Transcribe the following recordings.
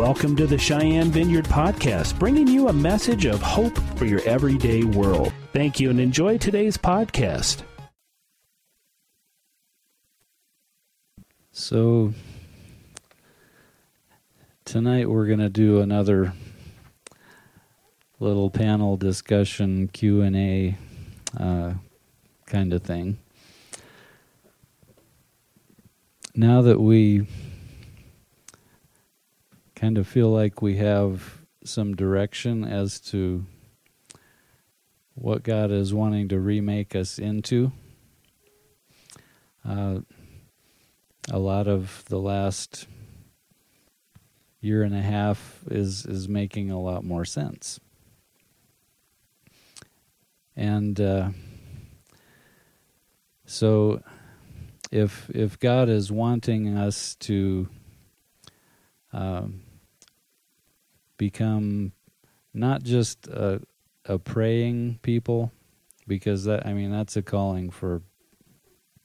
Welcome to the Cheyenne Vineyard Podcast, bringing you a message of hope for your everyday world. Thank you and enjoy today's podcast. So, tonight we're going to do another little panel discussion Q&A uh, kind of thing. Now that we kind of feel like we have some direction as to what God is wanting to remake us into. Uh, a lot of the last year and a half is is making a lot more sense. And uh, so, if if God is wanting us to um, become not just a, a praying people, because that I mean that's a calling for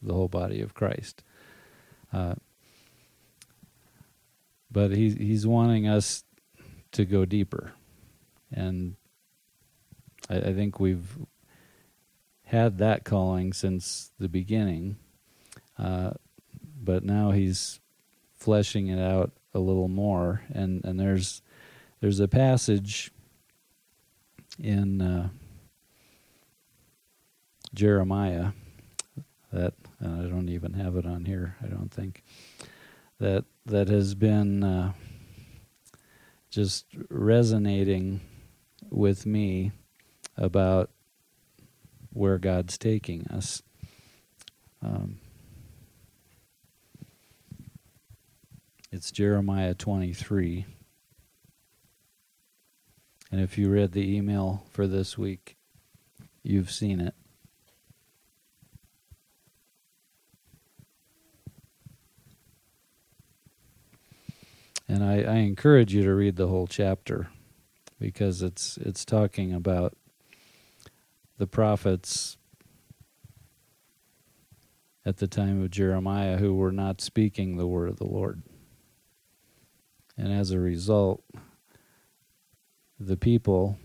the whole body of Christ. Uh, but he's he's wanting us to go deeper, and I, I think we've had that calling since the beginning, uh, but now he's fleshing it out a little more, and and there's there's a passage in uh, Jeremiah that I don't even have it on here. I don't think that that has been uh, just resonating with me about where God's taking us. Um, it's Jeremiah 23. And if you read the email for this week, you've seen it. And I, I, encourage you to read the whole chapter because it's it's talking about the prophets at the time of Jeremiah who were not speaking the word of the Lord. And as a result, the people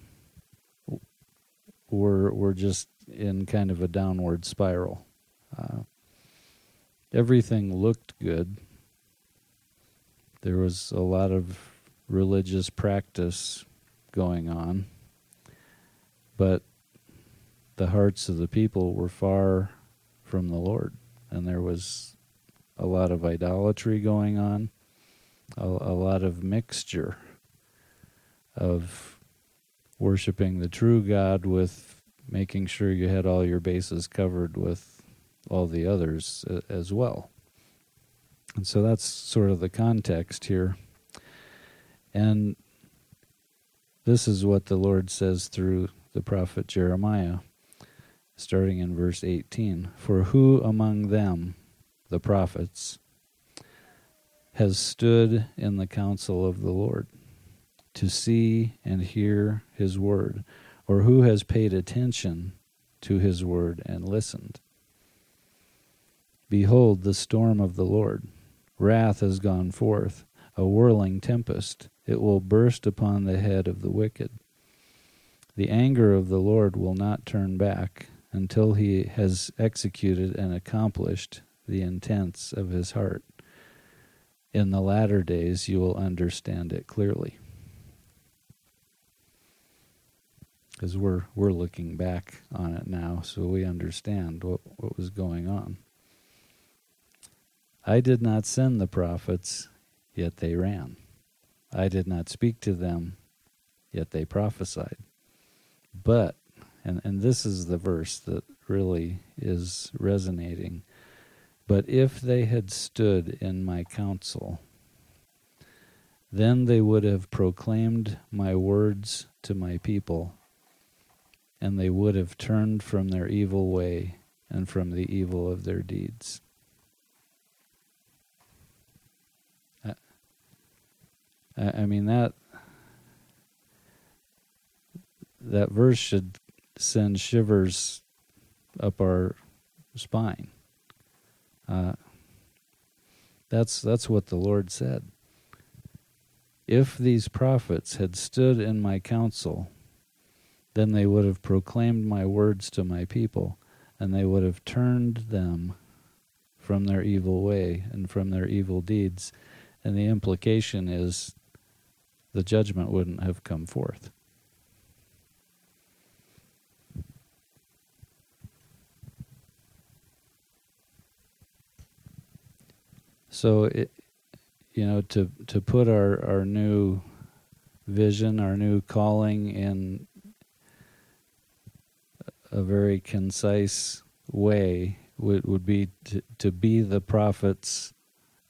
were were just in kind of a downward spiral. Uh, everything looked good. There was a lot of religious practice going on, but the hearts of the people were far from the Lord, and there was a lot of idolatry going on, a, a lot of mixture of worshiping the true God with making sure you had all your bases covered with all the others uh, as well. And so that's sort of the context here. And this is what the Lord says through the prophet Jeremiah, starting in verse 18 For who among them, the prophets, has stood in the counsel of the Lord? To see and hear his word, or who has paid attention to his word and listened. Behold, the storm of the Lord. Wrath has gone forth, a whirling tempest. It will burst upon the head of the wicked. The anger of the Lord will not turn back until he has executed and accomplished the intents of his heart. In the latter days you will understand it clearly. Because we're we're looking back on it now, so we understand what what was going on. I did not send the prophets, yet they ran. I did not speak to them, yet they prophesied. But, and, and this is the verse that really is resonating. But if they had stood in my counsel, then they would have proclaimed my words to my people and they would have turned from their evil way and from the evil of their deeds. I, I mean that that verse should send shivers up our spine. Uh, that's that's what the Lord said. if these prophets had stood in my counsel, then they would have proclaimed my words to my people, and they would have turned them from their evil way and from their evil deeds. And the implication is the judgment wouldn't have come forth. So it, you know, to to put our our new vision, our new calling in a very concise way would would be to, to be the prophets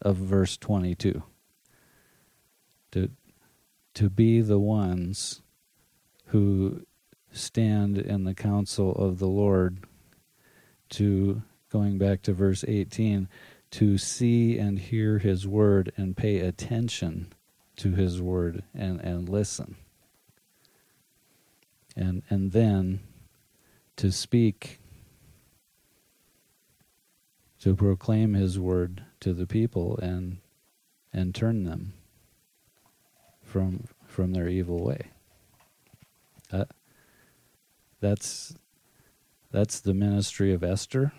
of verse 22 to to be the ones who stand in the counsel of the Lord to going back to verse 18 to see and hear his word and pay attention to his word and, and listen. And and then to speak to proclaim his word to the people and and turn them from from their evil way. Uh, that's that's the ministry of Esther.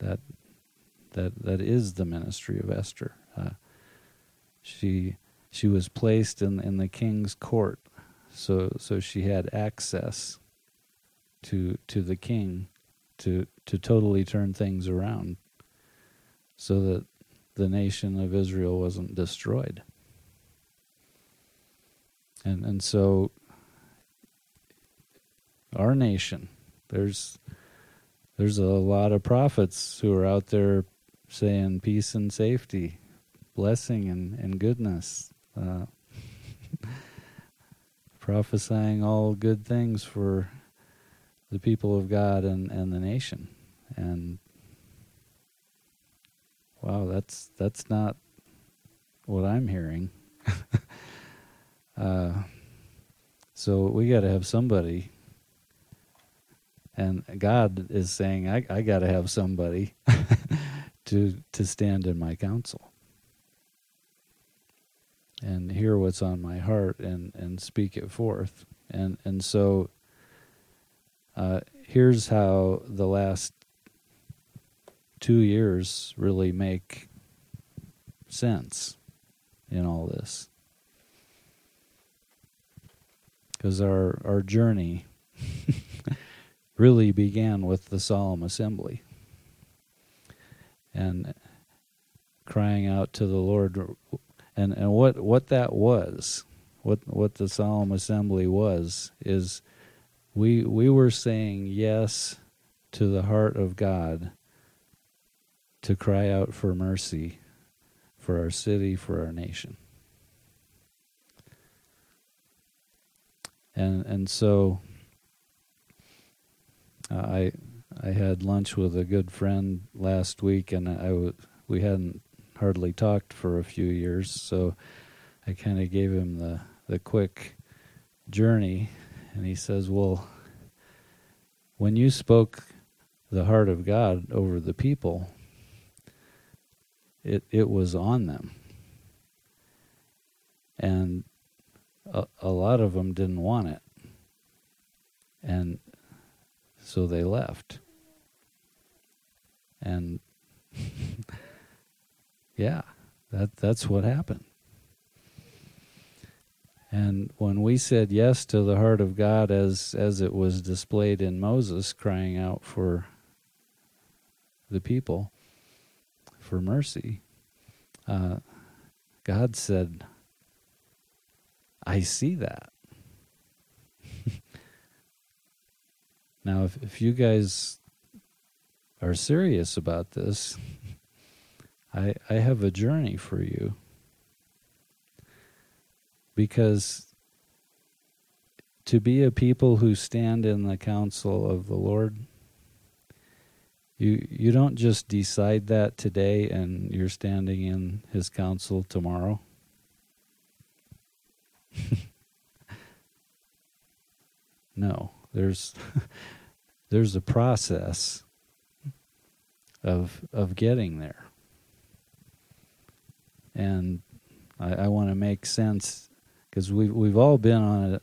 That that that is the ministry of Esther. Uh, she she was placed in in the king's court, so so she had access to to the king to to totally turn things around, so that the nation of Israel wasn't destroyed. And and so our nation, there's there's a lot of prophets who are out there saying peace and safety, blessing and, and goodness, uh, prophesying all good things for the people of God and, and the nation. And wow, that's that's not what I'm hearing. uh, so we got to have somebody and God is saying, I, I got to have somebody to to stand in my counsel and hear what's on my heart and and speak it forth. And and so uh, here's how the last two years really make sense in all this. Because our, our journey really began with the solemn assembly and crying out to the Lord and and what what that was what what the solemn assembly was is we we were saying yes to the heart of God to cry out for mercy for our city for our nation. And and so uh, I I had lunch with a good friend last week, and I w- we hadn't hardly talked for a few years, so I kind of gave him the the quick journey, and he says, "Well, when you spoke the heart of God over the people, it it was on them, and a, a lot of them didn't want it, and so they left. And yeah, that that's what happened. And when we said yes to the heart of God as as it was displayed in Moses crying out for the people for mercy, uh, God said, I see that. Now, if, if you guys are serious about this, I, I have a journey for you. Because to be a people who stand in the counsel of the Lord, you you don't just decide that today and you're standing in his counsel tomorrow. no. There's there's a process of of getting there. And I, I want to make sense because we've we've all been on a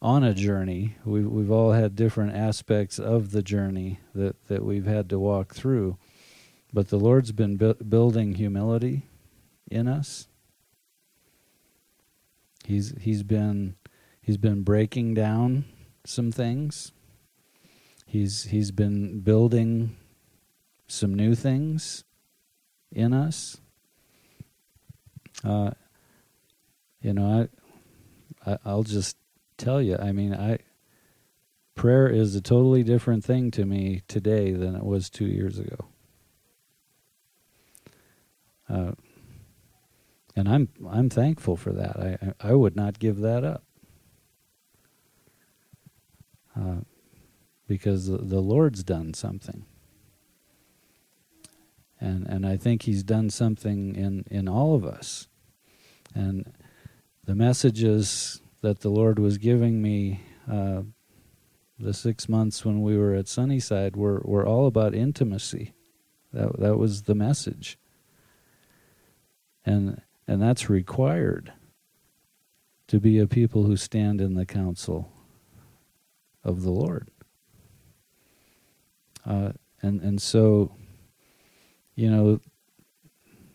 on a journey. We've we've all had different aspects of the journey that that we've had to walk through, but the Lord's been bu- building humility in us. He's he's been he's been breaking down some things. He's he's been building some new things in us. Uh, you know, I, I I'll just tell you. I mean, I prayer is a totally different thing to me today than it was two years ago. Uh, and I'm I'm thankful for that. I I would not give that up. Uh, because the, the Lord's done something. And and I think he's done something in, in all of us. And the messages that the Lord was giving me uh, the six months when we were at Sunnyside were, were all about intimacy. That that was the message. And and that's required to be a people who stand in the counsel of the Lord. Uh, and and so, you know,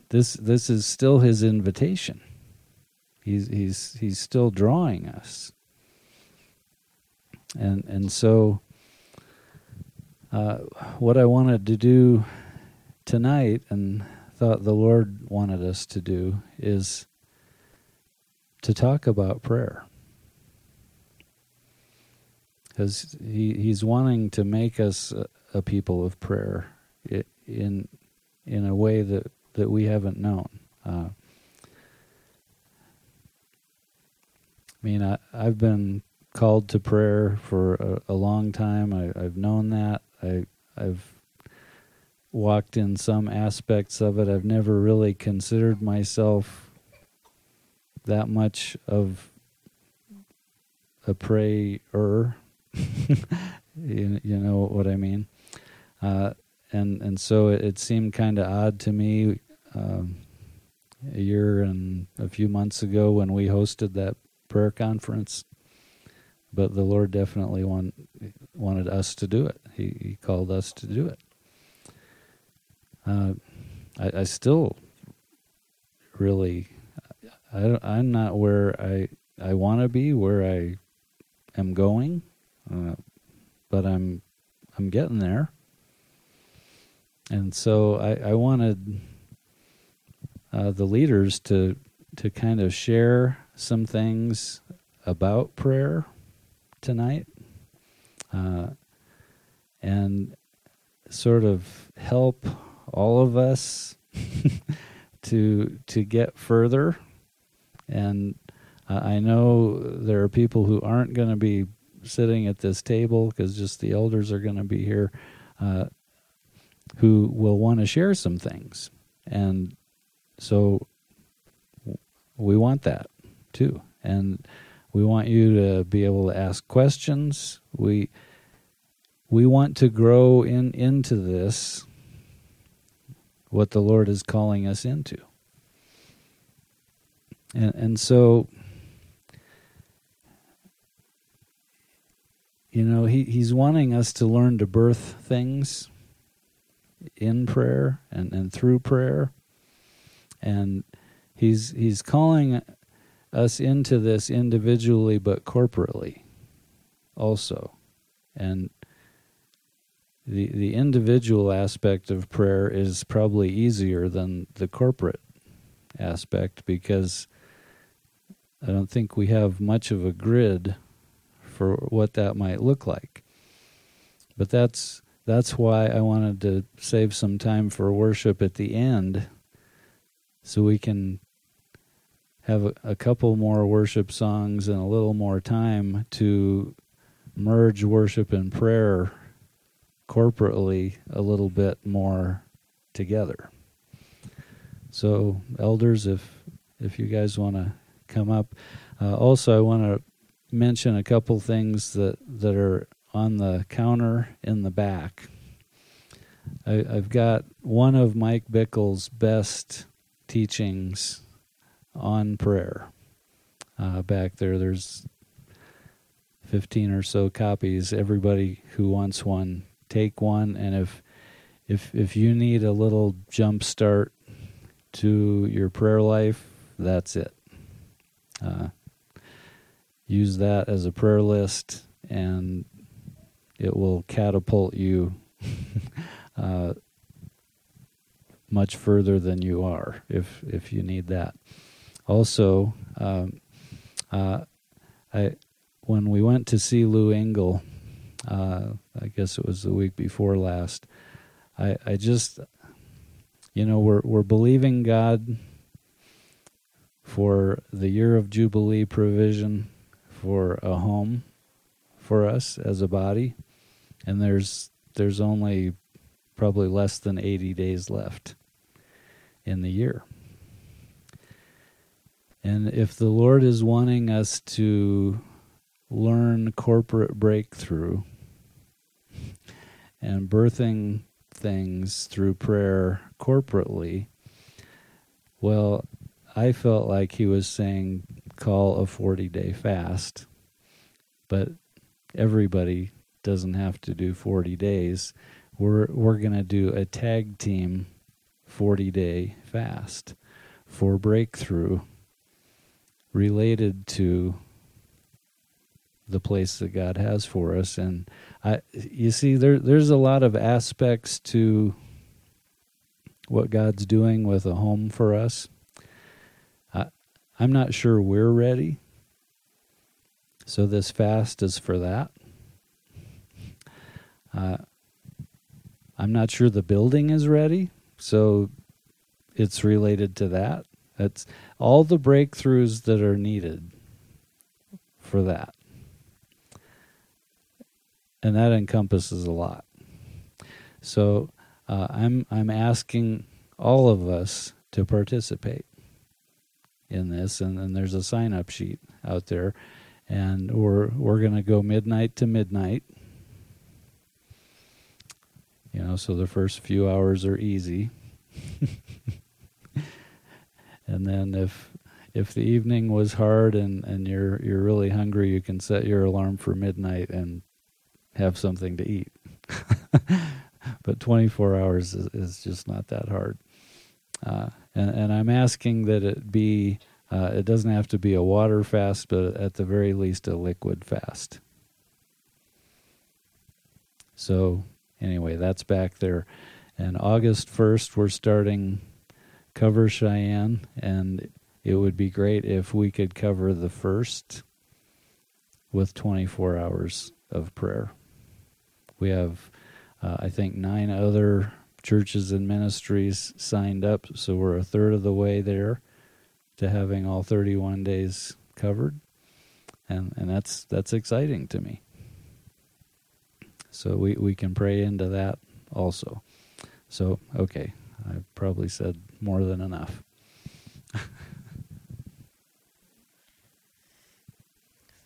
this this is still his invitation. He's he's he's still drawing us. And and so, uh, what I wanted to do tonight, and thought the Lord wanted us to do, is to talk about prayer because he, he's wanting to make us a, a, people of prayer in in a way that, that we haven't known. Uh, I mean, I, I've been called to prayer for a, a long time. I, have known that. I, I've walked in some aspects of it. I've never really considered myself that much of a prayer you, you know what I mean? Uh, and and so it, it seemed kind of odd to me um, a year and a few months ago when we hosted that prayer conference. But the Lord definitely want, wanted us to do it. He, he called us to do it. Uh, I, I still really, I, I'm not where I I want to be, where I am going uh, but I'm I'm getting there. And so I, I wanted uh, the leaders to to kind of share some things about prayer tonight, uh, and sort of help all of us to to get further. And uh, I know there are people who aren't going to be sitting at this table because just the elders are going to be here uh, who will want to share some things. And so we want that too. And we want you to be able to ask questions. We we want to grow in into this what the Lord is calling us into. And and so you know, he, he's wanting us to learn to birth things in prayer and, and through prayer. And he's he's calling us into this individually but corporately also. And the the individual aspect of prayer is probably easier than the corporate aspect because I don't think we have much of a grid for what that might look like. But that's that's why I wanted to save some time for worship at the end so we can have a, a, couple more worship songs and a little more time to merge worship and prayer corporately a little bit more together. So, elders, if if you guys want to come up, uh, also I want to mention a couple things that, that are on the counter in the back. I, have got one of Mike Bickle's best teachings on prayer. Uh, back there, there's 15 or so copies. Everybody who wants one, take one. And if if if you need a little jump start to your prayer life, that's it. Uh, use that as a prayer list, and it will catapult you uh, much further than you are if if you need that. Also, um, uh, I when we went to see Lou Engle, uh, I guess it was the week before last. I I just you know we're we're believing God for the year of jubilee provision for a home for us as a body and there's there's only probably less than 80 days left in the year. And if the Lord is wanting us to learn corporate breakthrough and birthing things through prayer corporately, well, I felt like he was saying call a 40 day fast, but everybody doesn't have to do 40 days. We're we're going to do a tag team 40 day fast for breakthrough related to the place that God has for us and I you see there there's a lot of aspects to what God's doing with a home for us. I I'm not sure we're ready. So this fast is for that. Uh, I'm not sure the building is ready, so it's related to that. It's all the breakthroughs that are needed for that. And that encompasses a lot. So uh, I'm I'm asking all of us to participate in this, and, and there's a sign up sheet out there, and we're we're going to go midnight to midnight you know, so the first few hours are easy. and then if if the evening was hard and, and you're you're really hungry, you can set your alarm for midnight and have something to eat. but 24 hours is, is, just not that hard. Uh, and, and I'm asking that it be, uh, it doesn't have to be a water fast, but at the very least a liquid fast. So anyway, that's back there. And August 1st, we're starting Cover Cheyenne, and it would be great if we could cover the first with 24 hours of prayer. We have, uh, I think, nine other churches and ministries signed up, so we're a third of the way there to having all 31 days covered, and and that's that's exciting to me. So we, we can pray into that also. So, okay, I probably said more than enough.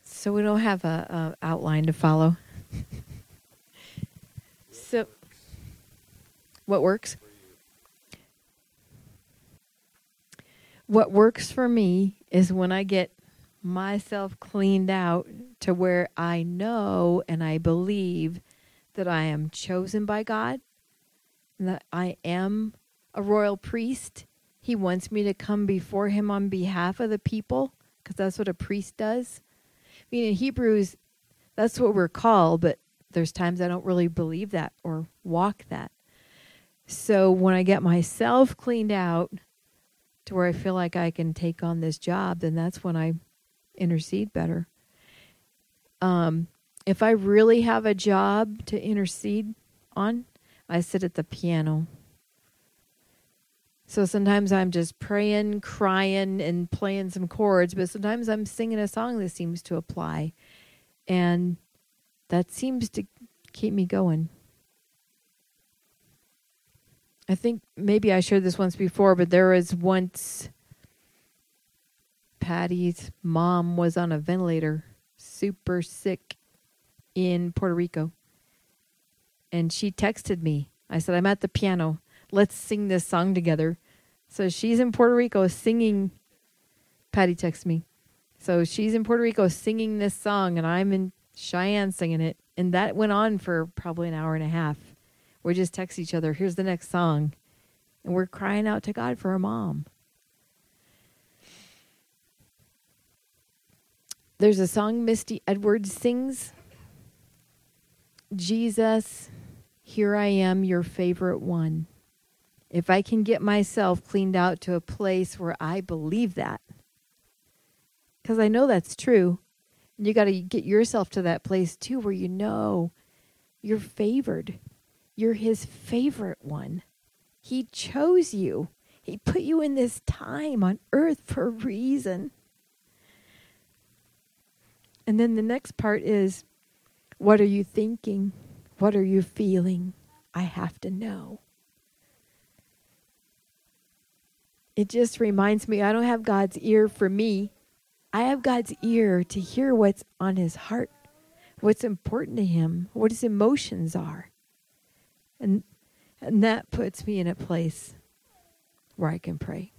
so we don't have a, a outline to follow. so, what works? What works for me is when I get myself cleaned out to where I know and I believe that I am chosen by God, that I am a royal priest. He wants me to come before him on behalf of the people because that's what a priest does. I mean, in Hebrews, that's what we're called, but there's times I don't really believe that or walk that. So when I get myself cleaned out to where I feel like I can take on this job, then that's when I intercede better. Um, if I really have a job to intercede on, I sit at the piano. So sometimes I'm just praying, crying, and playing some chords, but sometimes I'm singing a song that seems to apply. And that seems to keep me going. I think maybe I shared this once before, but there was once Patty's mom was on a ventilator, super sick, in Puerto Rico. And she texted me. I said, I'm at the piano. Let's sing this song together. So she's in Puerto Rico singing Patty texts me. So she's in Puerto Rico singing this song, and I'm in Cheyenne singing it. And that went on for probably an hour and a half. We just text each other, here's the next song. And we're crying out to God for our mom. There's a song Misty Edwards sings Jesus, here I am, your favorite one. If I can get myself cleaned out to a place where I believe that, because I know that's true, and you got to get yourself to that place too where you know you're favored. You're his favorite one. He chose you. He put you in this time on earth for a reason. And then the next part is what are you thinking? What are you feeling? I have to know. It just reminds me I don't have God's ear for me. I have God's ear to hear what's on his heart, what's important to him, what his emotions are. And and that puts me in a place where I can pray.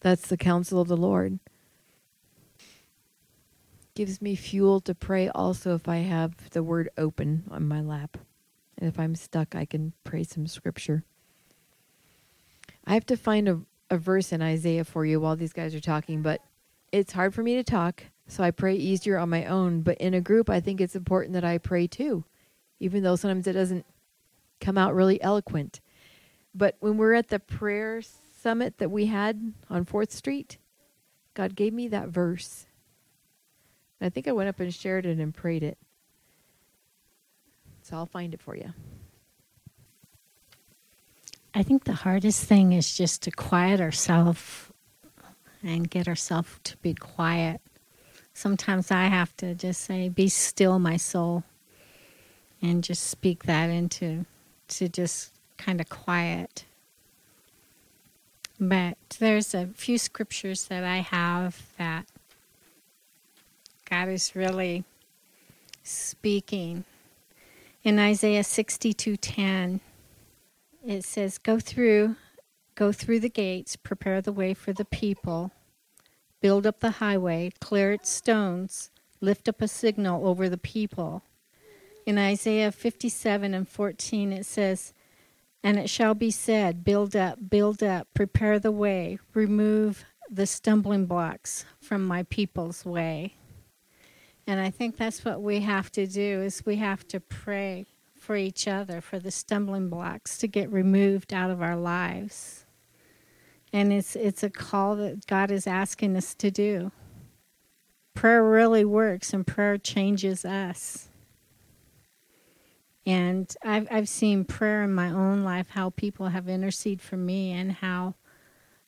That's the counsel of the Lord gives me fuel to pray also if I have the word open on my lap. And if I'm stuck, I can pray some scripture. I have to find a, a verse in Isaiah for you while these guys are talking, but it's hard for me to talk, so I pray easier on my own. But in a group, I think it's important that I pray too, even though sometimes it doesn't come out really eloquent. But when we're at the prayer summit that we had on 4th Street, God gave me that verse I think I went up and shared it and prayed it. So I'll find it for you. I think the hardest thing is just to quiet ourselves and get ourselves to be quiet. Sometimes I have to just say, Be still, my soul, and just speak that into to just kind of quiet. But there's a few scriptures that I have that God is really speaking. In Isaiah 62:10, it says, "Go through, go through the gates, prepare the way for the people, build up the highway, clear its stones, lift up a signal over the people." In Isaiah 57 and 14, it says, And it shall be said, Build up, build up, prepare the way, remove the stumbling blocks from my people's way. And I think that's what we have to do is we have to pray for each other for the stumbling blocks to get removed out of our lives. And it's it's a call that God is asking us to do. Prayer really works and prayer changes us. And I've I've seen prayer in my own life how people have interceded for me and how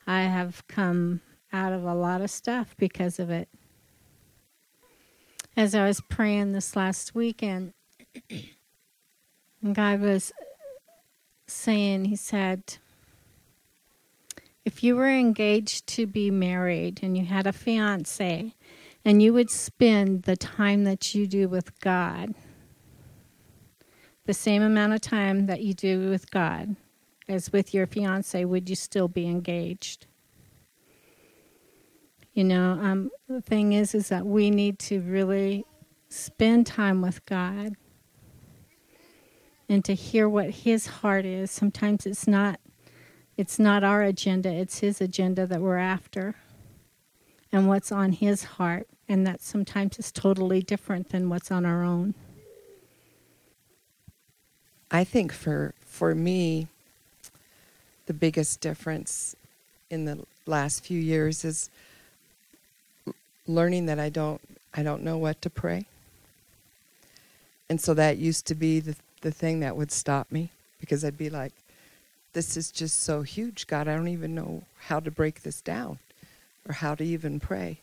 I have come out of a lot of stuff because of it as I was praying this last weekend, God was saying, He said, if you were engaged to be married and you had a fiance and you would spend the time that you do with God, the same amount of time that you do with God as with your fiance, would you still be engaged? You know, um, the thing is, is that we need to really spend time with God and to hear what His heart is. Sometimes it's not, it's not our agenda; it's His agenda that we're after, and what's on His heart, and that sometimes is totally different than what's on our own. I think for for me, the biggest difference in the last few years is learning that I don't I don't know what to pray. And so that used to be the the thing that would stop me because I'd be like this is just so huge, God, I don't even know how to break this down or how to even pray.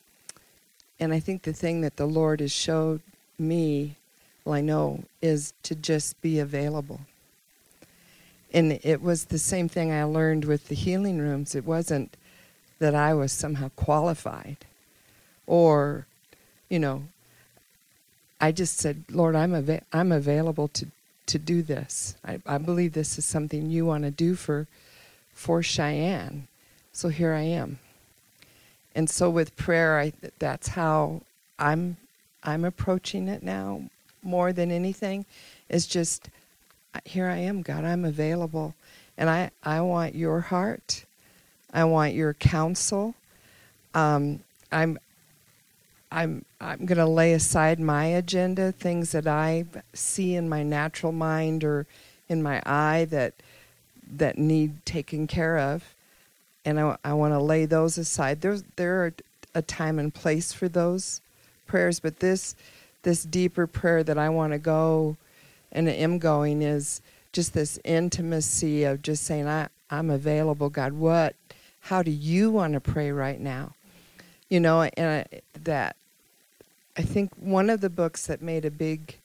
And I think the thing that the Lord has showed me, well I know, is to just be available. And it was the same thing I learned with the healing rooms. It wasn't that I was somehow qualified or, you know, I just said, Lord, I'm, av- I'm available to, to do this. I, I believe this is something you want to do for, for Cheyenne. So here I am. And so with prayer, I, that's how I'm I'm approaching it now more than anything. Is just here I am, God. I'm available, and I I want your heart. I want your counsel. Um, I'm I'm I'm going to lay aside my agenda, things that I see in my natural mind or in my eye that that need taken care of, and I, I want to lay those aside. There's there are a time and place for those prayers, but this this deeper prayer that I want to go and am going is just this intimacy of just saying I I'm available, God. What? How do you want to pray right now? You know, and I, that I think one of the books that made a big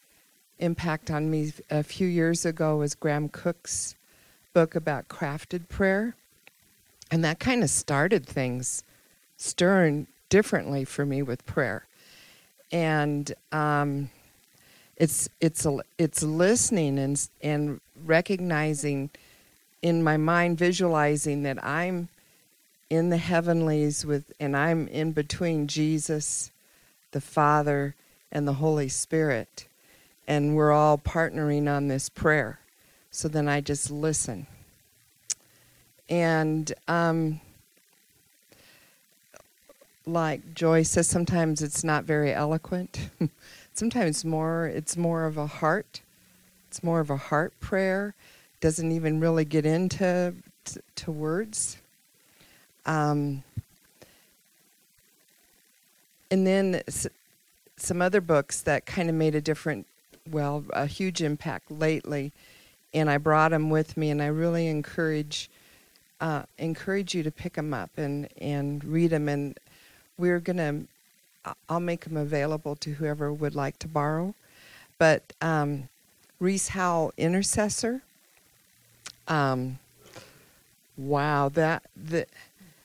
impact on me a few years ago was Graham Cooke's book about crafted prayer. And that kind of started things stirring differently for me with prayer. And um, it's it's it's listening and and recognizing in my mind, visualizing that I'm in the heavenlies with, and I'm in between Jesus the Father, and the Holy Spirit. And we're all partnering on this prayer. So then I just listen. And um, like Joy says, sometimes it's not very eloquent. sometimes more, it's more of a heart. It's more of a heart prayer. Doesn't even really get into t- to words. Um, and then some other books that kind of made a different, well, a huge impact lately, and I brought them with me, and I really encourage uh, encourage you to pick them up and and read them, and we're gonna. I'll make them available to whoever would like to borrow, but um, Rees Howell, Intercessor. Um, wow, that that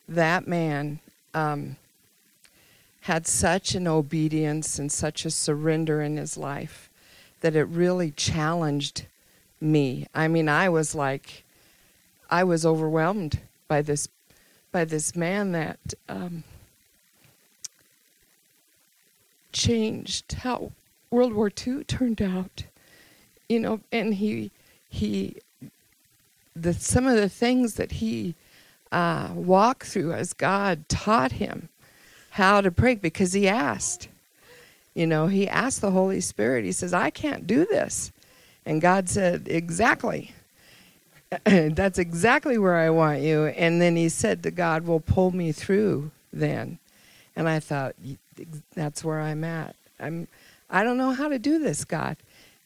that man. Um, had such an obedience and such a surrender in his life that it really challenged me. I mean, I was like, I was overwhelmed by this, by this man that um, changed how World War II turned out. You know, and he, he, the some of the things that he uh, walked through as God taught him how to pray because he asked. You know, he asked the Holy Spirit, he says, I can't do this. And God said, Exactly. That's exactly where I want you. And then he said to God, Well, pull me through then. And I thought, That's where I'm at. I'm, I don't know how to do this, God.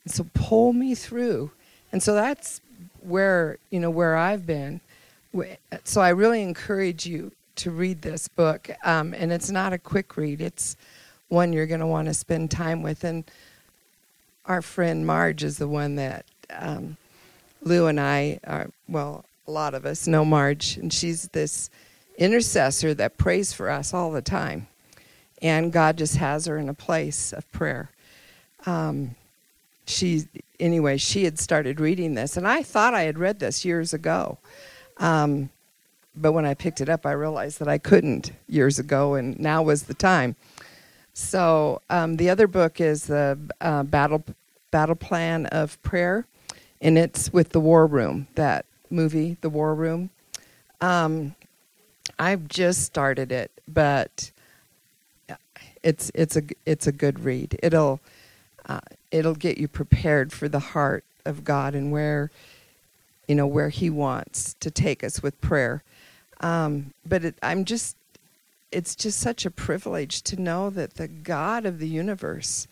And so pull me through. And so that's where, you know, where I've been. So I really encourage you to read this book, um, and it's not a quick read. It's one you're going to want to spend time with. And our friend Marge is the one that um, Lou and I are. Well, a lot of us know Marge, and she's this intercessor that prays for us all the time. And God just has her in a place of prayer. Um, she, anyway, she had started reading this, and I thought I had read this years ago. Um, but when I picked it up, I realized that I couldn't years ago, and now was the time. So um, the other book is the uh, battle battle plan of prayer, and it's with the War Room. That movie, The War Room. Um, I've just started it, but it's it's a it's a good read. It'll uh, it'll get you prepared for the heart of God and where you know where He wants to take us with prayer. Um, but it, I'm just, it's just such a privilege to know that the God of the universe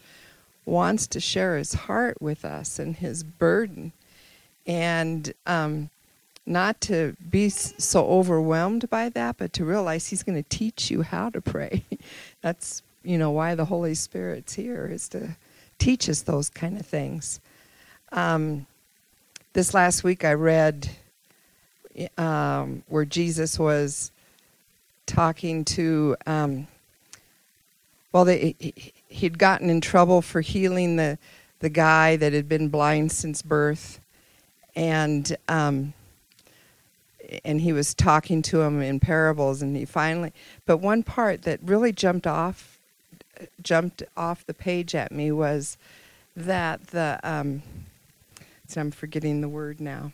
wants to share his heart with us and his burden. And um, not to be so overwhelmed by that, but to realize he's going to teach you how to pray. That's, you know, why the Holy Spirit's here, is to teach us those kind of things. Um, this last week I read um, where Jesus was talking to, um, well, they, he'd gotten in trouble for healing the, the guy that had been blind since birth. And um, and he was talking to him in parables and he finally but one part that really jumped off jumped off the page at me was that the um, so I'm forgetting the word now.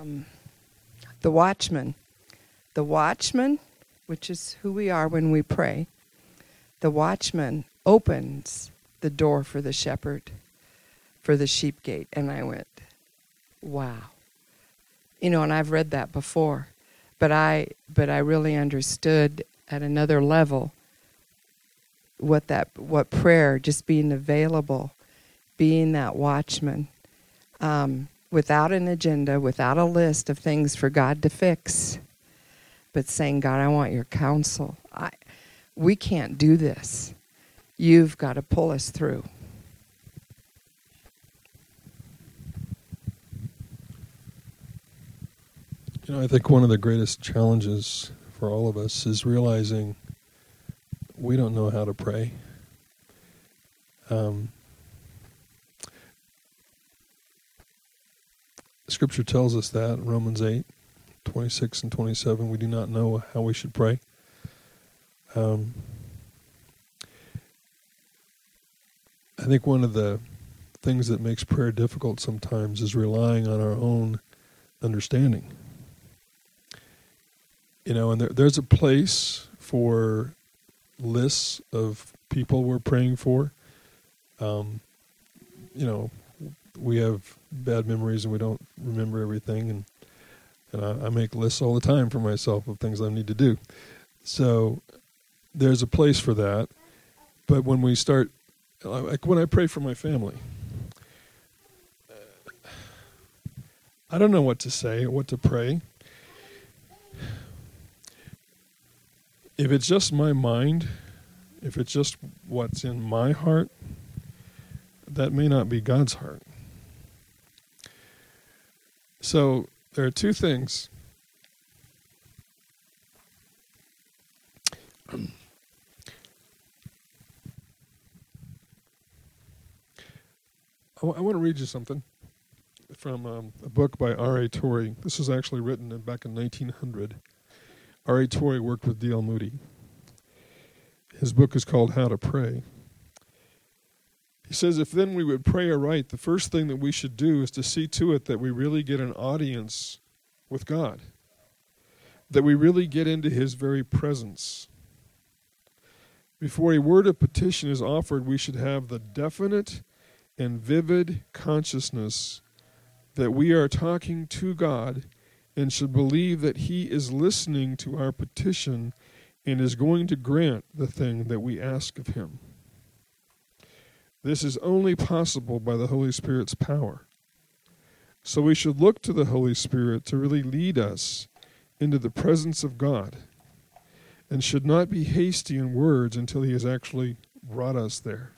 Um, the watchman, the watchman, which is who we are when we pray. The watchman opens the door for the shepherd, for the sheep gate, and I went, wow. You know, and I've read that before, but I but I really understood at another level what that what prayer just being available being that watchman um, without an agenda without a list of things for god to fix but saying god i want your counsel. I, we can't do this. You've got to pull us through. You know, I think one of the greatest challenges for all of us is realizing we don't know how to pray. Um, scripture tells us that Romans 8, 26 and 27. We do not know how we should pray. Um, I think one of the things that makes prayer difficult sometimes is relying on our own understanding. You know, and there, there's a place for lists of people we're praying for. Um, you know, we have bad memories and we don't remember everything, and and I, I make lists all the time for myself of things I need to do. So there's a place for that, but when we start, like when I pray for my family, uh, I don't know what to say, or what to pray. if it's just my mind, if it's just what's in my heart, that may not be God's heart. So there are two things. I, w- I want to read you something from um, a book by R.A. Torrey. This was actually written in, back in 1900. R.A. Torrey worked with D.L. Moody. His book is called How to Pray. He says, if then we would pray aright, the first thing that we should do is to see to it that we really get an audience with God, that we really get into His very presence. Before a word of petition is offered, we should have the definite and vivid consciousness that we are talking to God and should believe that He is listening to our petition and is going to grant the thing that we ask of Him. This is only possible by the Holy Spirit's power. So we should look to the Holy Spirit to really lead us into the presence of God and should not be hasty in words until He has actually brought us there.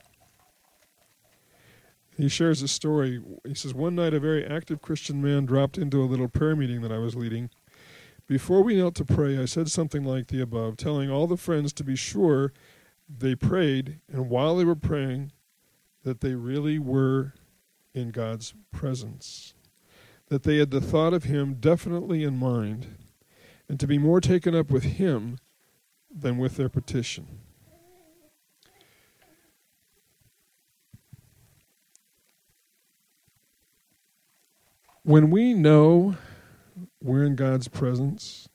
He shares a story. He says, One night a very active Christian man dropped into a little prayer meeting that I was leading. Before we knelt to pray, I said something like the above, telling all the friends to be sure they prayed, and while they were praying, that they really were in God's presence. That they had the thought of Him definitely in mind, and to be more taken up with Him than with their petition. when we know we're in God's presence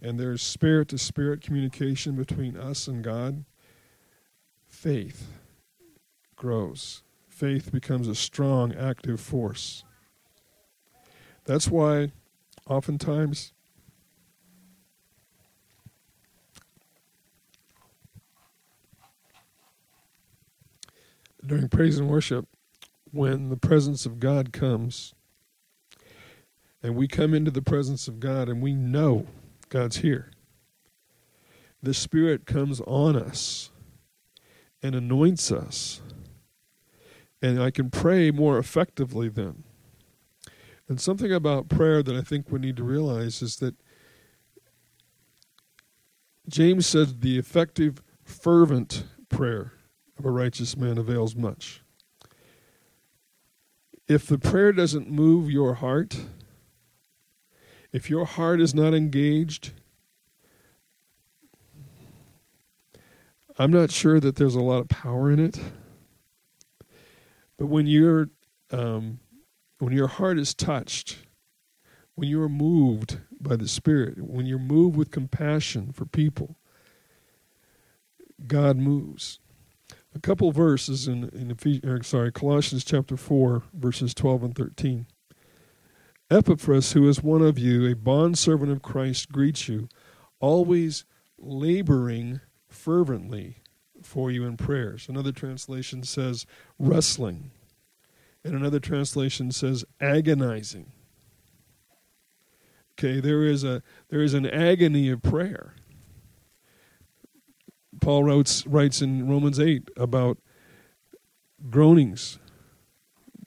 and there's spirit to spirit communication between us and God, faith grows. Faith becomes a strong, active force. That's why oftentimes during praise and worship, when the presence of God comes, and we come into the presence of God and we know God's here. The Spirit comes on us and anoints us. And I can pray more effectively then. And something about prayer that I think we need to realize is that James said the effective, fervent prayer of a righteous man avails much. If the prayer doesn't move your heart, if your heart is not engaged, I'm not sure that there's a lot of power in it. But when you're um, when your heart is touched, when you are moved by the Spirit, when you're moved with compassion for people, God moves. A couple verses in in Ephesians, sorry, Colossians chapter four, verses twelve and thirteen. Epaphras, who is one of you, a bondservant of Christ, greets you, always laboring fervently for you in prayers. Another translation says wrestling. And another translation says agonizing. Okay, there is a there is an agony of prayer. Paul writes writes in Romans 8 about groanings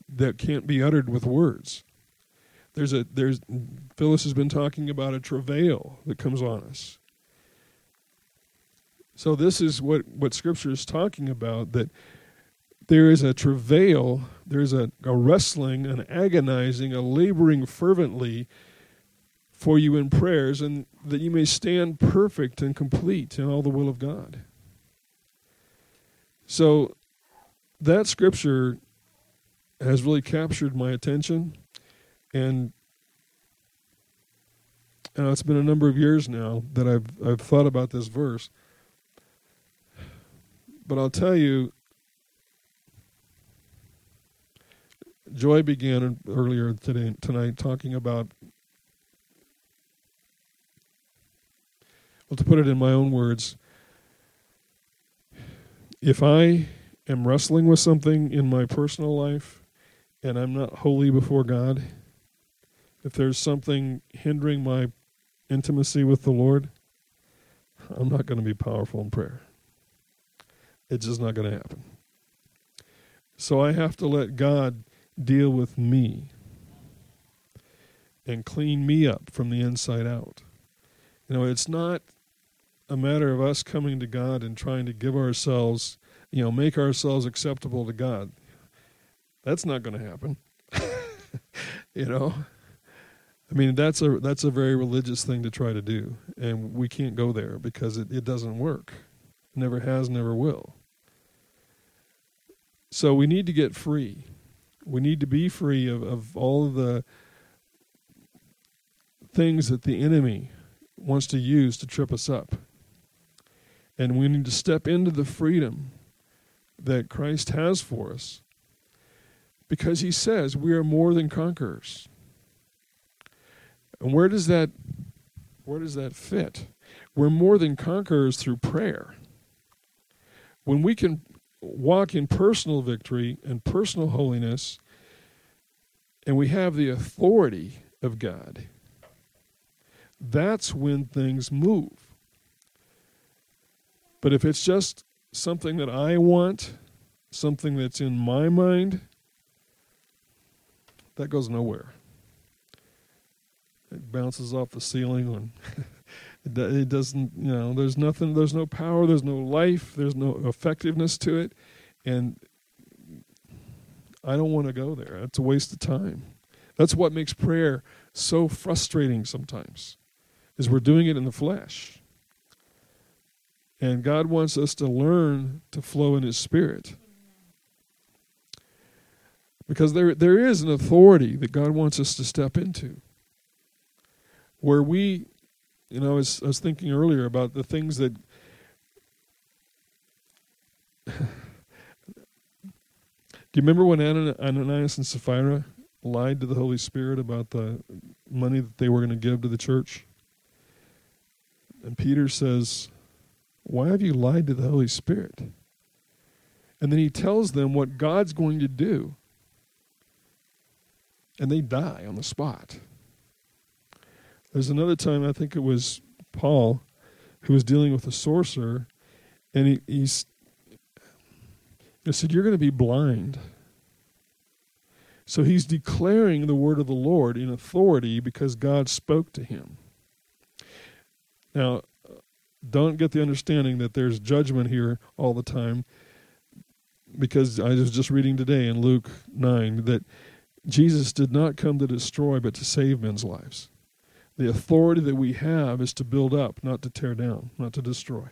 that can't be uttered with words. There's a there's Phyllis has been talking about a travail that comes on us. So this is what what scripture is talking about that there is a travail, there's a, a wrestling, an agonizing, a laboring fervently for you in prayers, and that you may stand perfect and complete in all the will of God. So that scripture has really captured my attention, and uh, it's been a number of years now that I've I've thought about this verse. But I'll tell you, Joy began earlier today tonight talking about well to put it in my own words if I am wrestling with something in my personal life and I'm not holy before God if there's something hindering my intimacy with the Lord I'm not going to be powerful in prayer it's just not going to happen so I have to let God deal with me and clean me up from the inside out. You know, it's not a matter of us coming to God and trying to give ourselves, you know, make ourselves acceptable to God. That's not going to happen. you know, I mean that's a that's a very religious thing to try to do, and we can't go there because it, it doesn't work. never has, never will. So we need to get free. We need to be free of, of all of the things that the enemy wants to use to trip us up. And we need to step into the freedom that Christ has for us because he says we are more than conquerors. And where does that where does that fit? We're more than conquerors through prayer. When we can walk in personal victory and personal holiness, and we have the authority of God, that's when things move. But if it's just something that I want, something that's in my mind, that goes nowhere. It bounces off the ceiling when It doesn't, you know, there's nothing, there's no power, there's no life, there's no effectiveness to it. And I don't want to go there. It's a waste of time. That's what makes prayer so frustrating sometimes, is we're doing it in the flesh. And God wants us to learn to flow in His Spirit. Because there, there is an authority that God wants us to step into where we you know, I was, I was thinking earlier about the things that. Do you remember when Ananias and Sapphira lied to the Holy Spirit about the money that they were going to give to the church? And Peter says, Why have you lied to the Holy Spirit? And then he tells them what God's going to do. And they die on the spot. There's another time, I think it was Paul, who was dealing with a sorcerer, and he, he's he said, You're going to be blind. So he's declaring the word of the Lord in authority because God spoke to him. Now, don't get the understanding that there's judgment here all the time because I was just reading today in Luke 9 that Jesus did not come to destroy but to save men's lives. The authority that we have is to build up, not to tear down, not to destroy.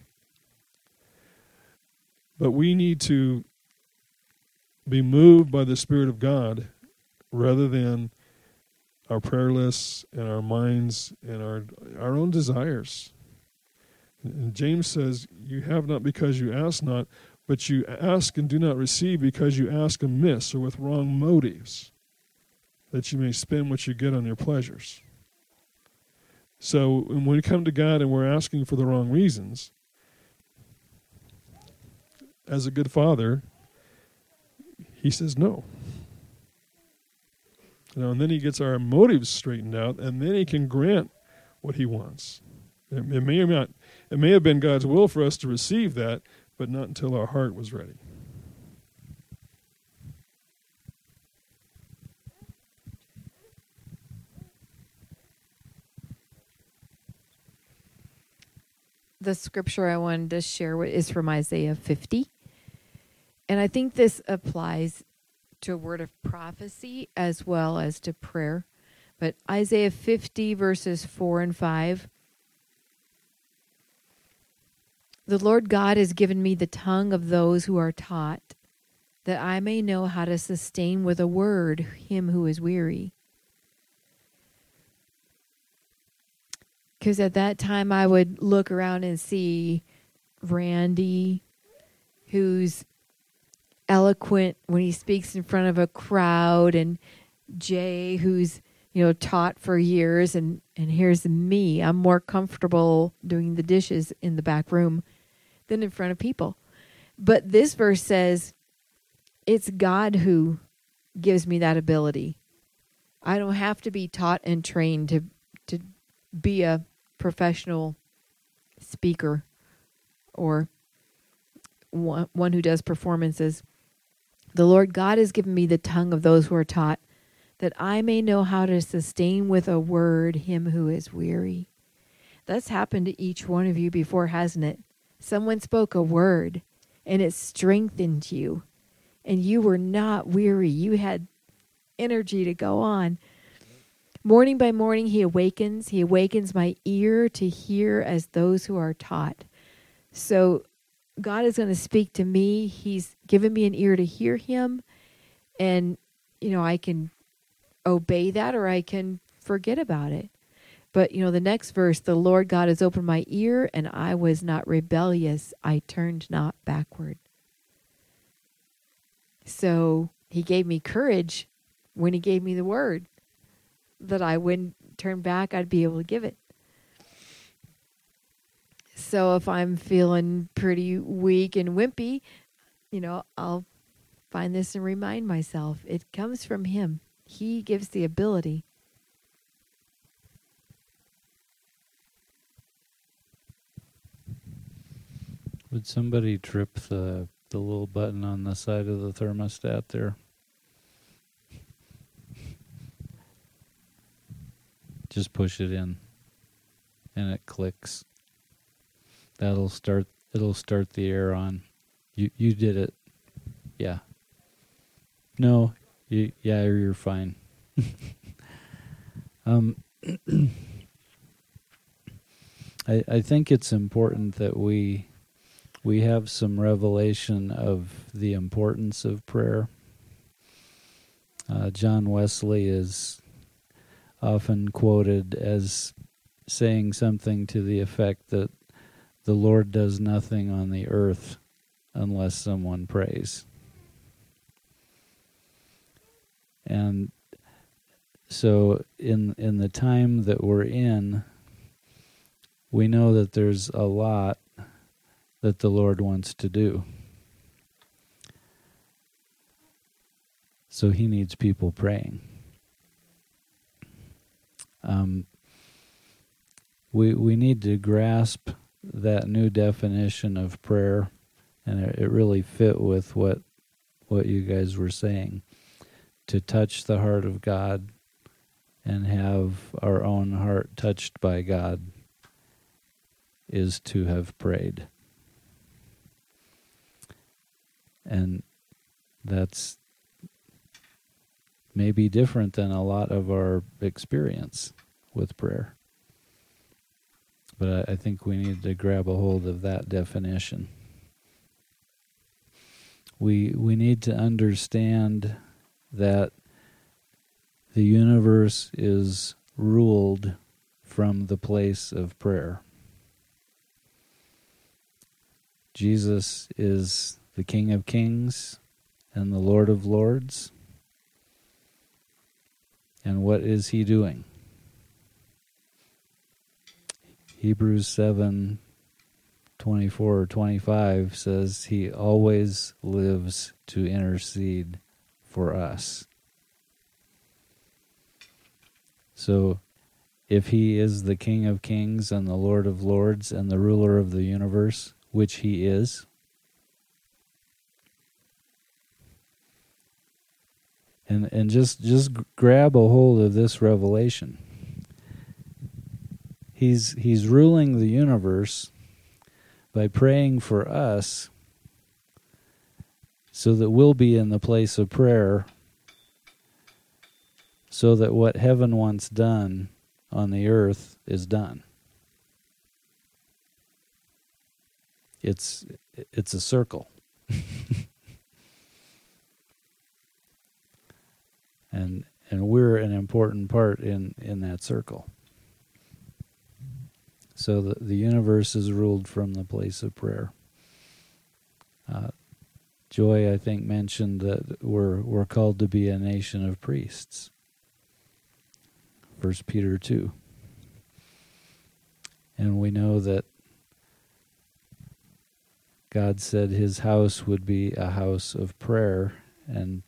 But we need to be moved by the Spirit of God rather than our prayer lists and our minds and our our own desires. And James says, You have not because you ask not, but you ask and do not receive because you ask amiss or with wrong motives, that you may spend what you get on your pleasures. So when we come to God and we're asking for the wrong reasons, as a good father, he says no. You know, and then he gets our motives straightened out, and then he can grant what he wants. It, it may or not, it may have been God's will for us to receive that, but not until our heart was ready. The scripture I wanted to share is from Isaiah 50. And I think this applies to a word of prophecy as well as to prayer. But Isaiah 50, verses 4 and 5. The Lord God has given me the tongue of those who are taught, that I may know how to sustain with a word him who is weary. Because at that time I would look around and see Randy, who's eloquent when he speaks in front of a crowd, and Jay, who's you know taught for years, and and here's me. I'm more comfortable doing the dishes in the back room than in front of people. But this verse says it's God who gives me that ability. I don't have to be taught and trained to to be a professional speaker or one, who does performances. The Lord God has given me the tongue of those who are taught, that I may know how to sustain with a word him who is weary. That's happened to each one of you before, hasn't it? Someone spoke a word and it strengthened you, and you were not weary. You had energy to go on. Morning by morning, he awakens. He awakens my ear to hear as those who are taught. So, God is going to speak to me. He's given me an ear to hear him. And, you know, I can obey that or I can forget about it. But, you know, the next verse the Lord God has opened my ear, and I was not rebellious. I turned not backward. So, he gave me courage when he gave me the word that I wouldn't turn back, I'd be able to give it. So if I'm feeling pretty weak and wimpy, you know, I'll find this and remind myself it comes from Him. He gives the ability. Would somebody trip the the little button on the side of the thermostat there? Just push it in and it clicks. That'll start it'll start the air on. You you did it. Yeah. No, you yeah, you're fine. um I I think it's important that we we have some revelation of the importance of prayer. Uh, John Wesley is often quoted as saying something to the effect that the Lord does nothing on the earth unless someone prays. And so in in the time that we're in we know that there's a lot that the Lord wants to do. So he needs people praying. Um, we we need to grasp that new definition of prayer, and it, it really fit with what what you guys were saying. To touch the heart of God and have our own heart touched by God is to have prayed. And that's maybe different than a lot of our experience with prayer. But I, I think we need to grab a hold of that definition. We we need to understand that the universe is ruled from the place of prayer. Jesus is the King of Kings and the Lord of Lords. And what is he doing? Hebrews 7 24 or 25 says he always lives to intercede for us. So if he is the King of Kings and the Lord of Lords and the ruler of the universe, which he is, and and just just grab a hold of this revelation. He's he's ruling the universe by praying for us so that we'll be in the place of prayer so that what heaven wants done on the earth is done. It's it's a circle. And and we're an important part in in that circle. So the the universe is ruled from the place of prayer. Uh, Joy, I think, mentioned that we're we're called to be a nation of priests. First Peter 2. And we know that God said his house would be a house of prayer. And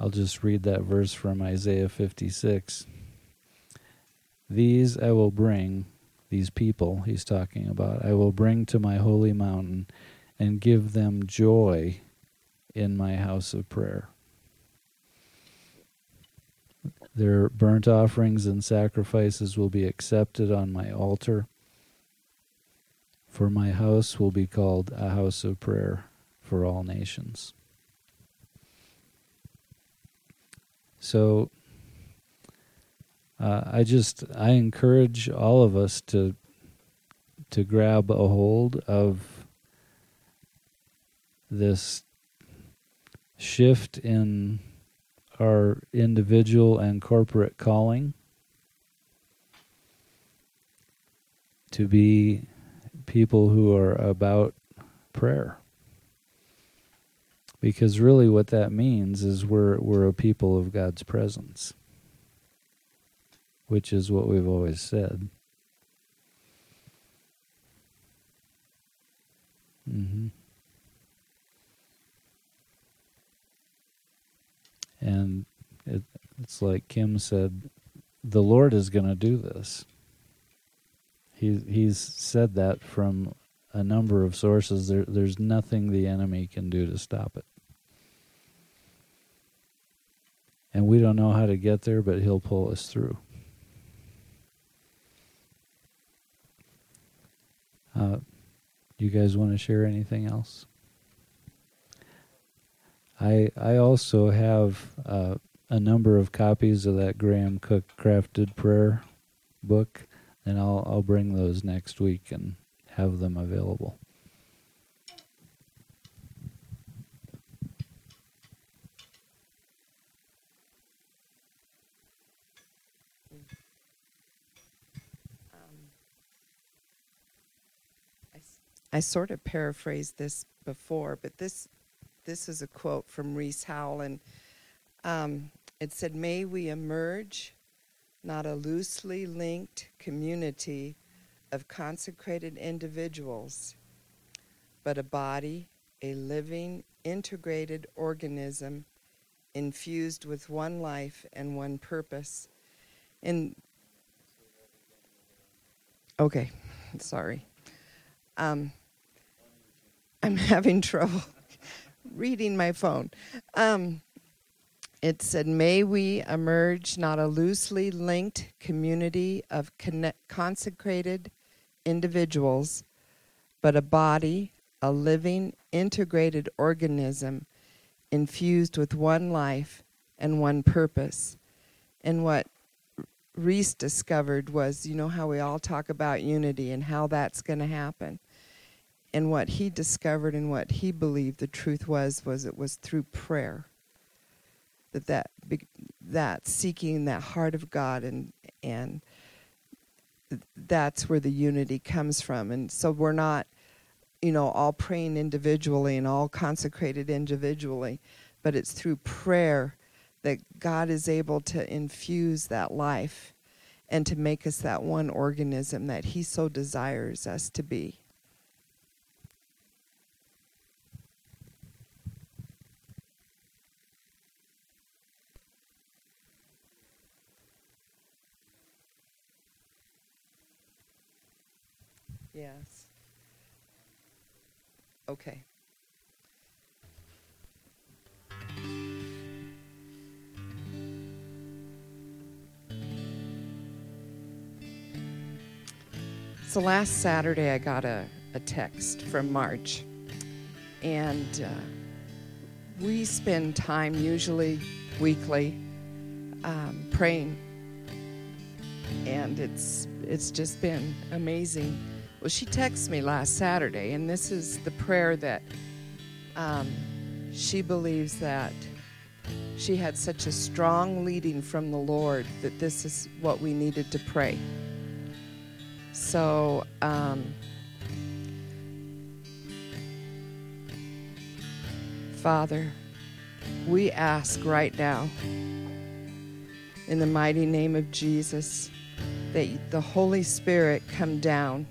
I'll just read that verse from Isaiah 56. These I will bring, these people he's talking about, I will bring to my holy mountain and give them joy in my house of prayer. Their burnt offerings and sacrifices will be accepted on my altar, for my house will be called a house of prayer for all nations. So uh, I just I encourage all of us to to grab a hold of this shift in our individual and corporate calling to be people who are about prayer. Because really what that means is we're we're a people of God's presence. Which is what we've always said. Mhm. And it, it's like Kim said, the Lord is going to do this. He, he's said that from a number of sources. There, there's nothing the enemy can do to stop it. And we don't know how to get there, but he'll pull us through. Uh, you guys want to share anything else? I I also have uh, a number of copies of that Graham Cooke crafted prayer book, and I'll I'll bring those next week and have them available. Um, I, sort of paraphrased this before, but this this is a quote from Rees Howells. Um, it said, May we emerge not a loosely linked community of consecrated individuals, but a body, a living, integrated organism infused with one life and one purpose. And okay, sorry. Um, I'm having trouble reading my phone. Um, it said, May we emerge not a loosely linked community of consecrated individuals, but a body, a living, integrated organism infused with one life and one purpose. And what Rees discovered was you know how we all talk about unity and how that's going to happen. And what he discovered and what he believed the truth was was it was through prayer. That that that seeking that heart of God and and that's where the unity comes from. And so we're not you know all praying individually and all consecrated individually, but it's through prayer that God is able to infuse that life and to make us that one organism that He so desires us to be. Yes. Okay. So last Saturday, I got a, a text from March, and uh, we spend time usually weekly um, praying, and it's it's just been amazing. Well, she texted me last Saturday, and this is the prayer that um, she believes that she had such a strong leading from the Lord that this is what we needed to pray. So, um, Father, we ask right now, in the mighty name of Jesus, that the Holy Spirit come down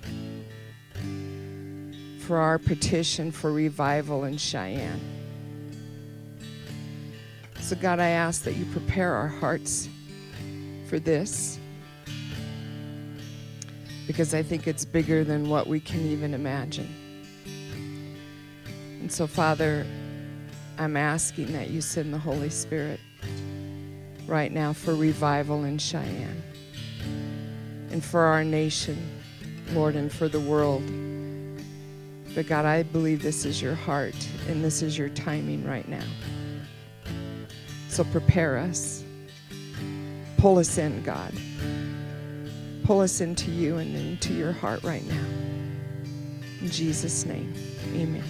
for our petition for revival in Cheyenne. So, God, I ask that you prepare our hearts for this because I think it's bigger than what we can even imagine. And so, Father, I'm asking that you send the Holy Spirit right now for revival in Cheyenne and for our nation, Lord, and for the world. But God, I believe this is your heart and this is your timing right now. So prepare us. Pull us in, God pull us into you and into your heart right now. In Jesus' name, amen.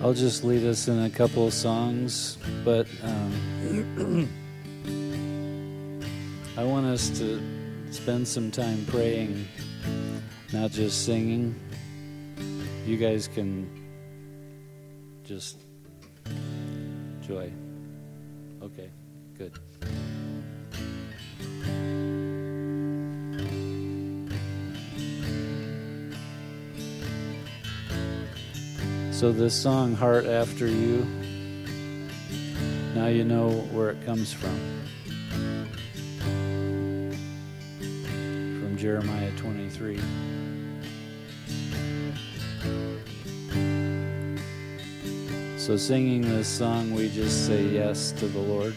I'll just lead us in a couple of songs, but um, I want us to spend some time praying, not just singing. You guys can just joy. Okay, good. So, this song, Heart After You, now you know where it comes from. Jeremiah 23. So, singing this song, we just say yes to the Lord.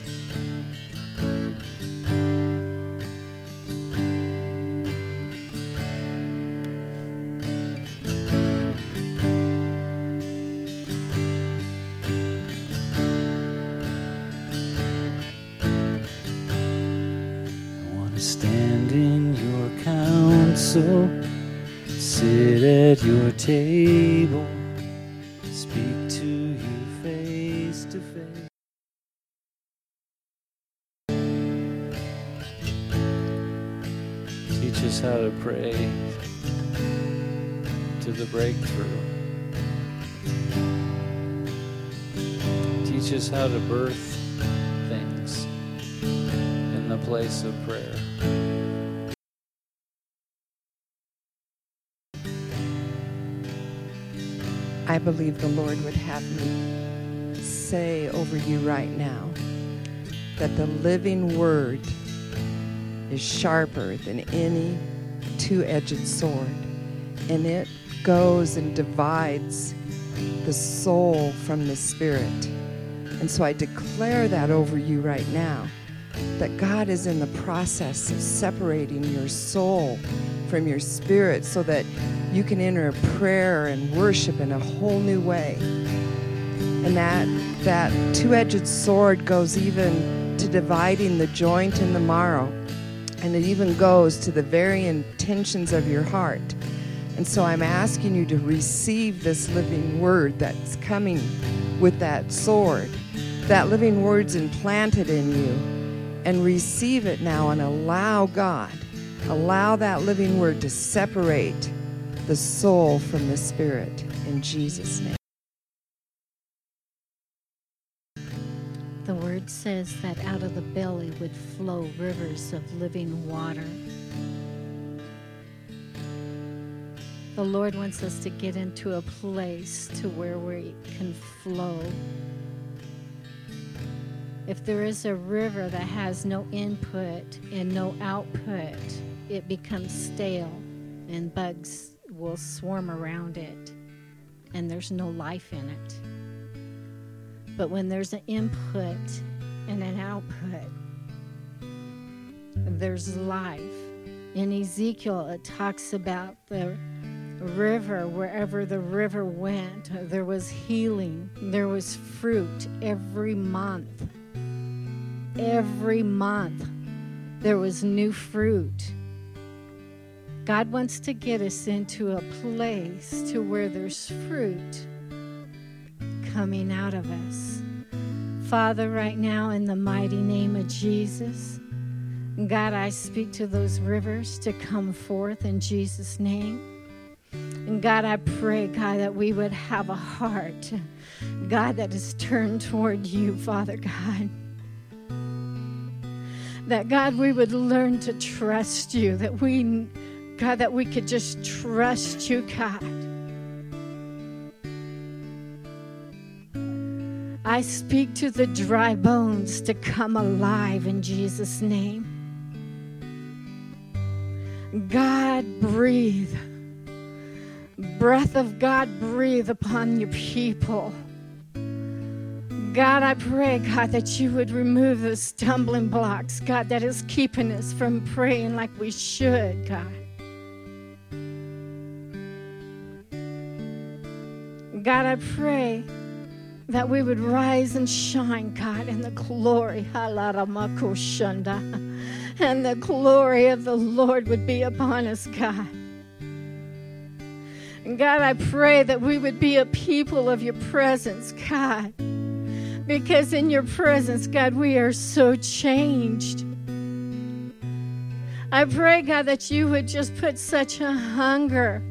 How to birth things in the place of prayer. I believe the Lord would have me say over you right now that the living word is sharper than any two edged sword, and it goes and divides the soul from the spirit. And so I declare that over you right now that God is in the process of separating your soul from your spirit so that you can enter prayer and worship in a whole new way. And that that two-edged sword goes even to dividing the joint and the marrow. And it even goes to the very intentions of your heart. And so I'm asking you to receive this living word that's coming with that sword. That living word's implanted in you. And receive it now and allow God, allow that living word to separate the soul from the spirit in Jesus' name. The word says that out of the belly would flow rivers of living water. The Lord wants us to get into a place to where we can flow. If there is a river that has no input and no output, it becomes stale and bugs will swarm around it and there's no life in it. But when there's an input and an output, there's life. In Ezekiel, it talks about the river, wherever the river went, there was healing, there was fruit every month. Every month, there was new fruit. God wants to get us into a place to where there's fruit coming out of us. Father, right now, in the mighty name of Jesus, God, I speak to those rivers to come forth in Jesus' name. And God, I pray, God, that we would have a heart, God, that is turned toward you, Father God. That, God, we would learn to trust you, that we, God, that we could just trust you, God. I speak to the dry bones to come alive in Jesus' name. God, breathe. Breath of God, breathe upon your people. God, I pray, God, that you would remove the stumbling blocks, God, that is keeping us from praying like we should, God. God, I pray that we would rise and shine, God, in the glory. And the glory of the Lord would be upon us, God. And God, I pray that we would be a people of your presence, God. Because in your presence, God, we are so changed. I pray, God, that you would just put such a hunger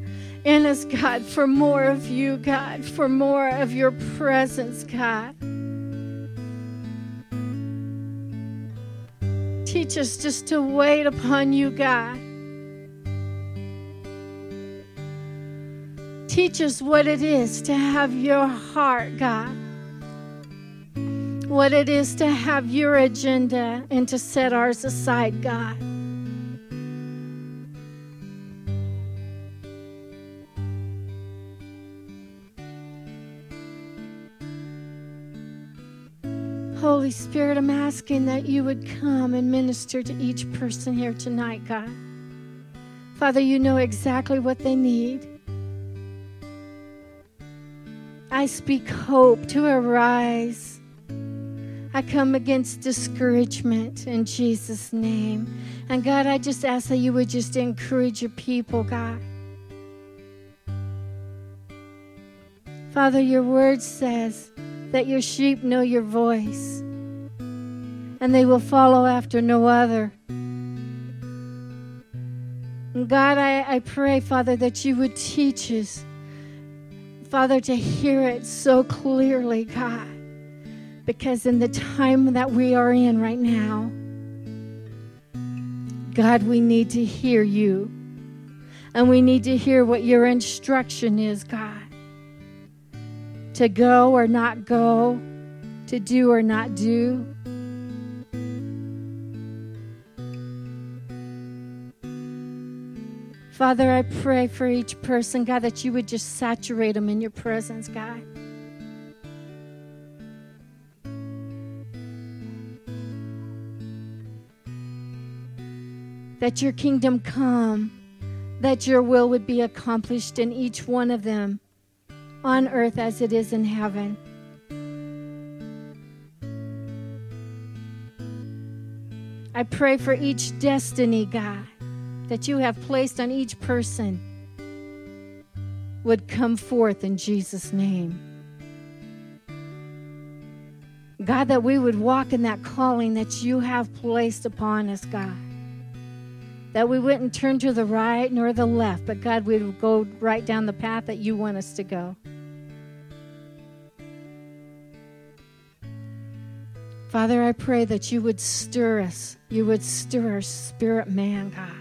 in us, God, for more of you, God, for more of your presence, God. Teach us just to wait upon you, God. Teach us what it is to have your heart, God. What it is to have your agenda and to set ours aside, God. Holy Spirit, I'm asking that you would come and minister to each person here tonight, God. Father, you know exactly what they need. I speak hope to arise. I come against discouragement in Jesus' name. And God, I just ask that you would just encourage your people, God. Father, your word says that your sheep know your voice and they will follow after no other. And God, I, I pray, Father, that you would teach us, Father, to hear it so clearly, God, because in the time that we are in right now, God, we need to hear you. And we need to hear what your instruction is, God to go or not go, to do or not do. Father, I pray for each person, God, that you would just saturate them in your presence, God. That your kingdom come, that your will would be accomplished in each one of them, on earth as it is in heaven. I pray for each destiny, God that you have placed on each person would come forth in Jesus' name. God, that we would walk in that calling that you have placed upon us, God. That we wouldn't turn to the right nor the left, but God, we would go right down the path that you want us to go. Father, I pray that you would stir us. You would stir our spirit man, God.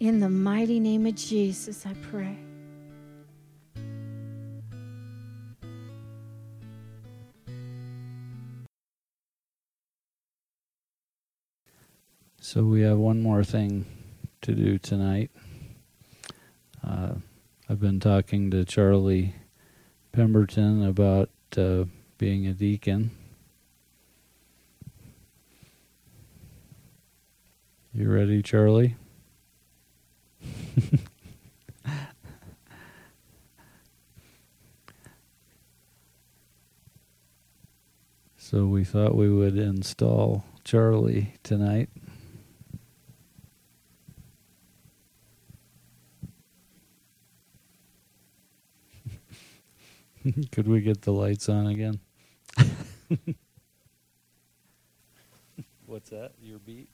In the mighty name of Jesus, I pray. So we have one more thing to do tonight. Uh, I've been talking to Charlie Pemberton about uh, being a deacon. You ready, Charlie? so we thought we would install Charlie tonight. Could we get the lights on again? What's that? Your beat?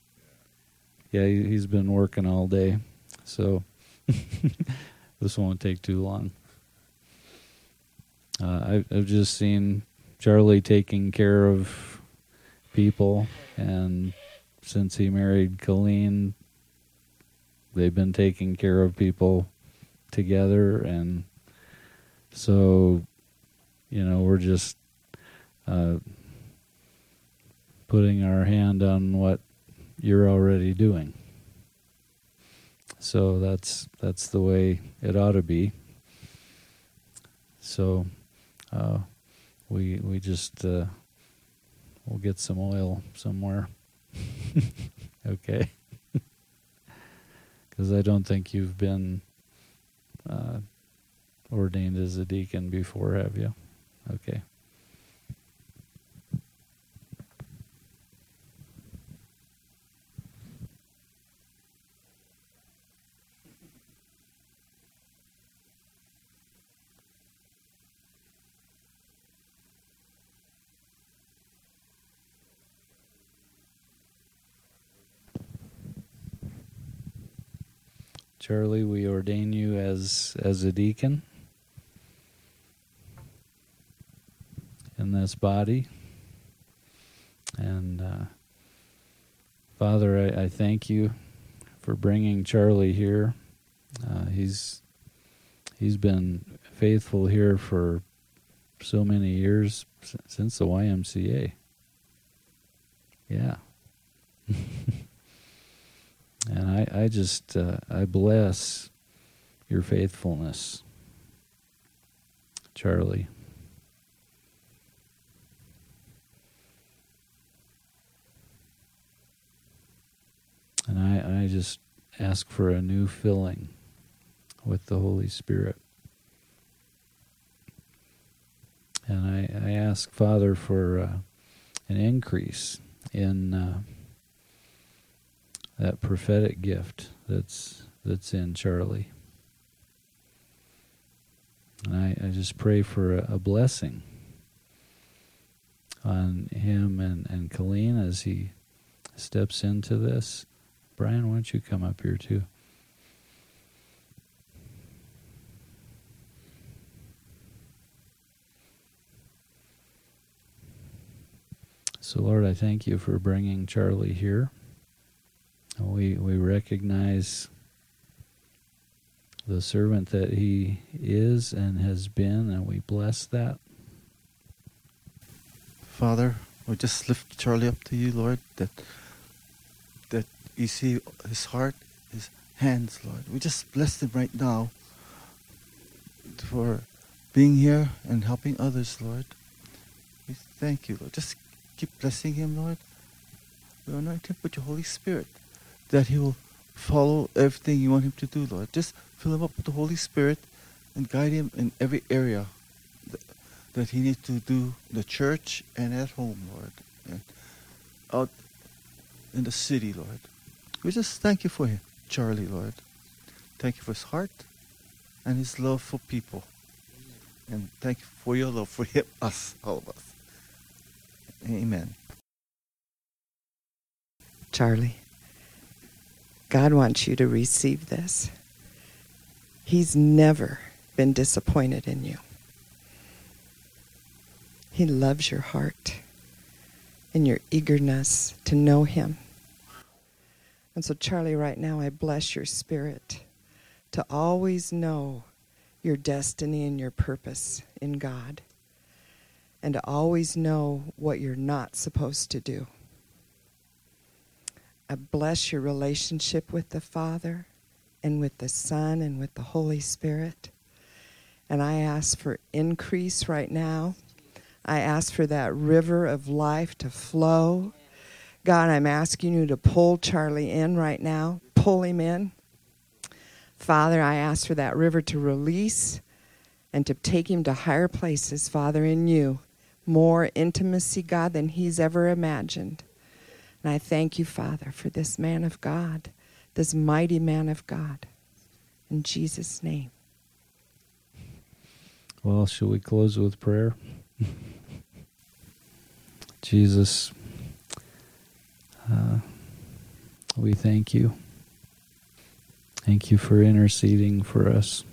Yeah, he, he's been working all day, so this won't take too long. Uh, I've, I've just seen Charlie taking care of people, and since he married Colleen, they've been taking care of people together, and so you know, we're just uh, putting our hand on what you're already doing. So that's that's the way it ought to be. So uh, we we just uh, we'll get some oil somewhere. okay. Because I don't think you've been uh, ordained as a deacon before, have you? Okay. Charlie, we ordain you as as a deacon. in this body. And uh, Father, I, I, thank you for bringing Charlie here. Uh, he's he's been faithful here for so many years since the YMCA. Yeah. and I, I just uh, I bless your faithfulness, Charlie. And I, I just ask for a new filling with the Holy Spirit. And I, I ask, Father, for uh, an increase in uh, that prophetic gift that's that's in Charlie. And I, I just pray for a, a blessing on him and, and Colleen as he steps into this. Brian, why don't you come up here too? So, Lord, I thank you for bringing Charlie here. We we recognize the servant that he is and has been, and we bless that. Father, we just lift Charlie up to you, Lord, that that you see his heart, his hands, Lord. We just bless him right now for being here and helping others, Lord. We thank you, Lord. Just keep blessing him, Lord. We anoint him with your Holy Spirit that he will follow everything you want him to do, Lord. Just fill him up with the Holy Spirit and guide him in every area that he needs to do the church and at home, Lord, and out in the city, Lord. We just thank you for him, Charlie, Lord. Thank you for his heart and his love for people. And thank you for your love for him, us, all of us. Amen. Charlie, God wants you to receive this. He's never been disappointed in you. He loves your heart and your eagerness to know Him. And so, Charlie, right now, I bless your spirit to always know your destiny and your purpose in God, and to always know what you're not supposed to do. I bless your relationship with the Father and with the Son and with the Holy Spirit. And I ask for increase right now. I ask for that river of life to flow. God, I'm asking you to pull Charlie in right now. Pull him in. Father, I ask for that river to release and to take him to higher places, Father, in you. More intimacy, God, than he's ever imagined. And I thank you, Father, for this man of God, this mighty man of God. In Jesus' name. Well, shall we close with prayer? Jesus, uh, we thank you. Thank you for interceding for us.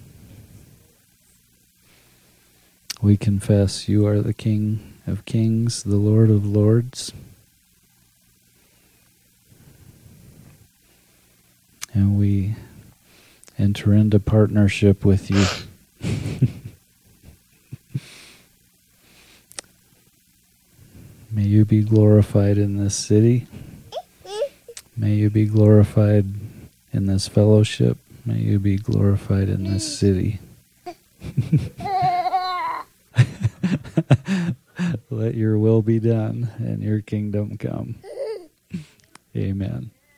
We confess you are the King of kings, the Lord of lords. And we enter into partnership with you. May you be glorified in this city. May you be glorified in this fellowship. May you be glorified in this city. Let your will be done and your kingdom come. Amen.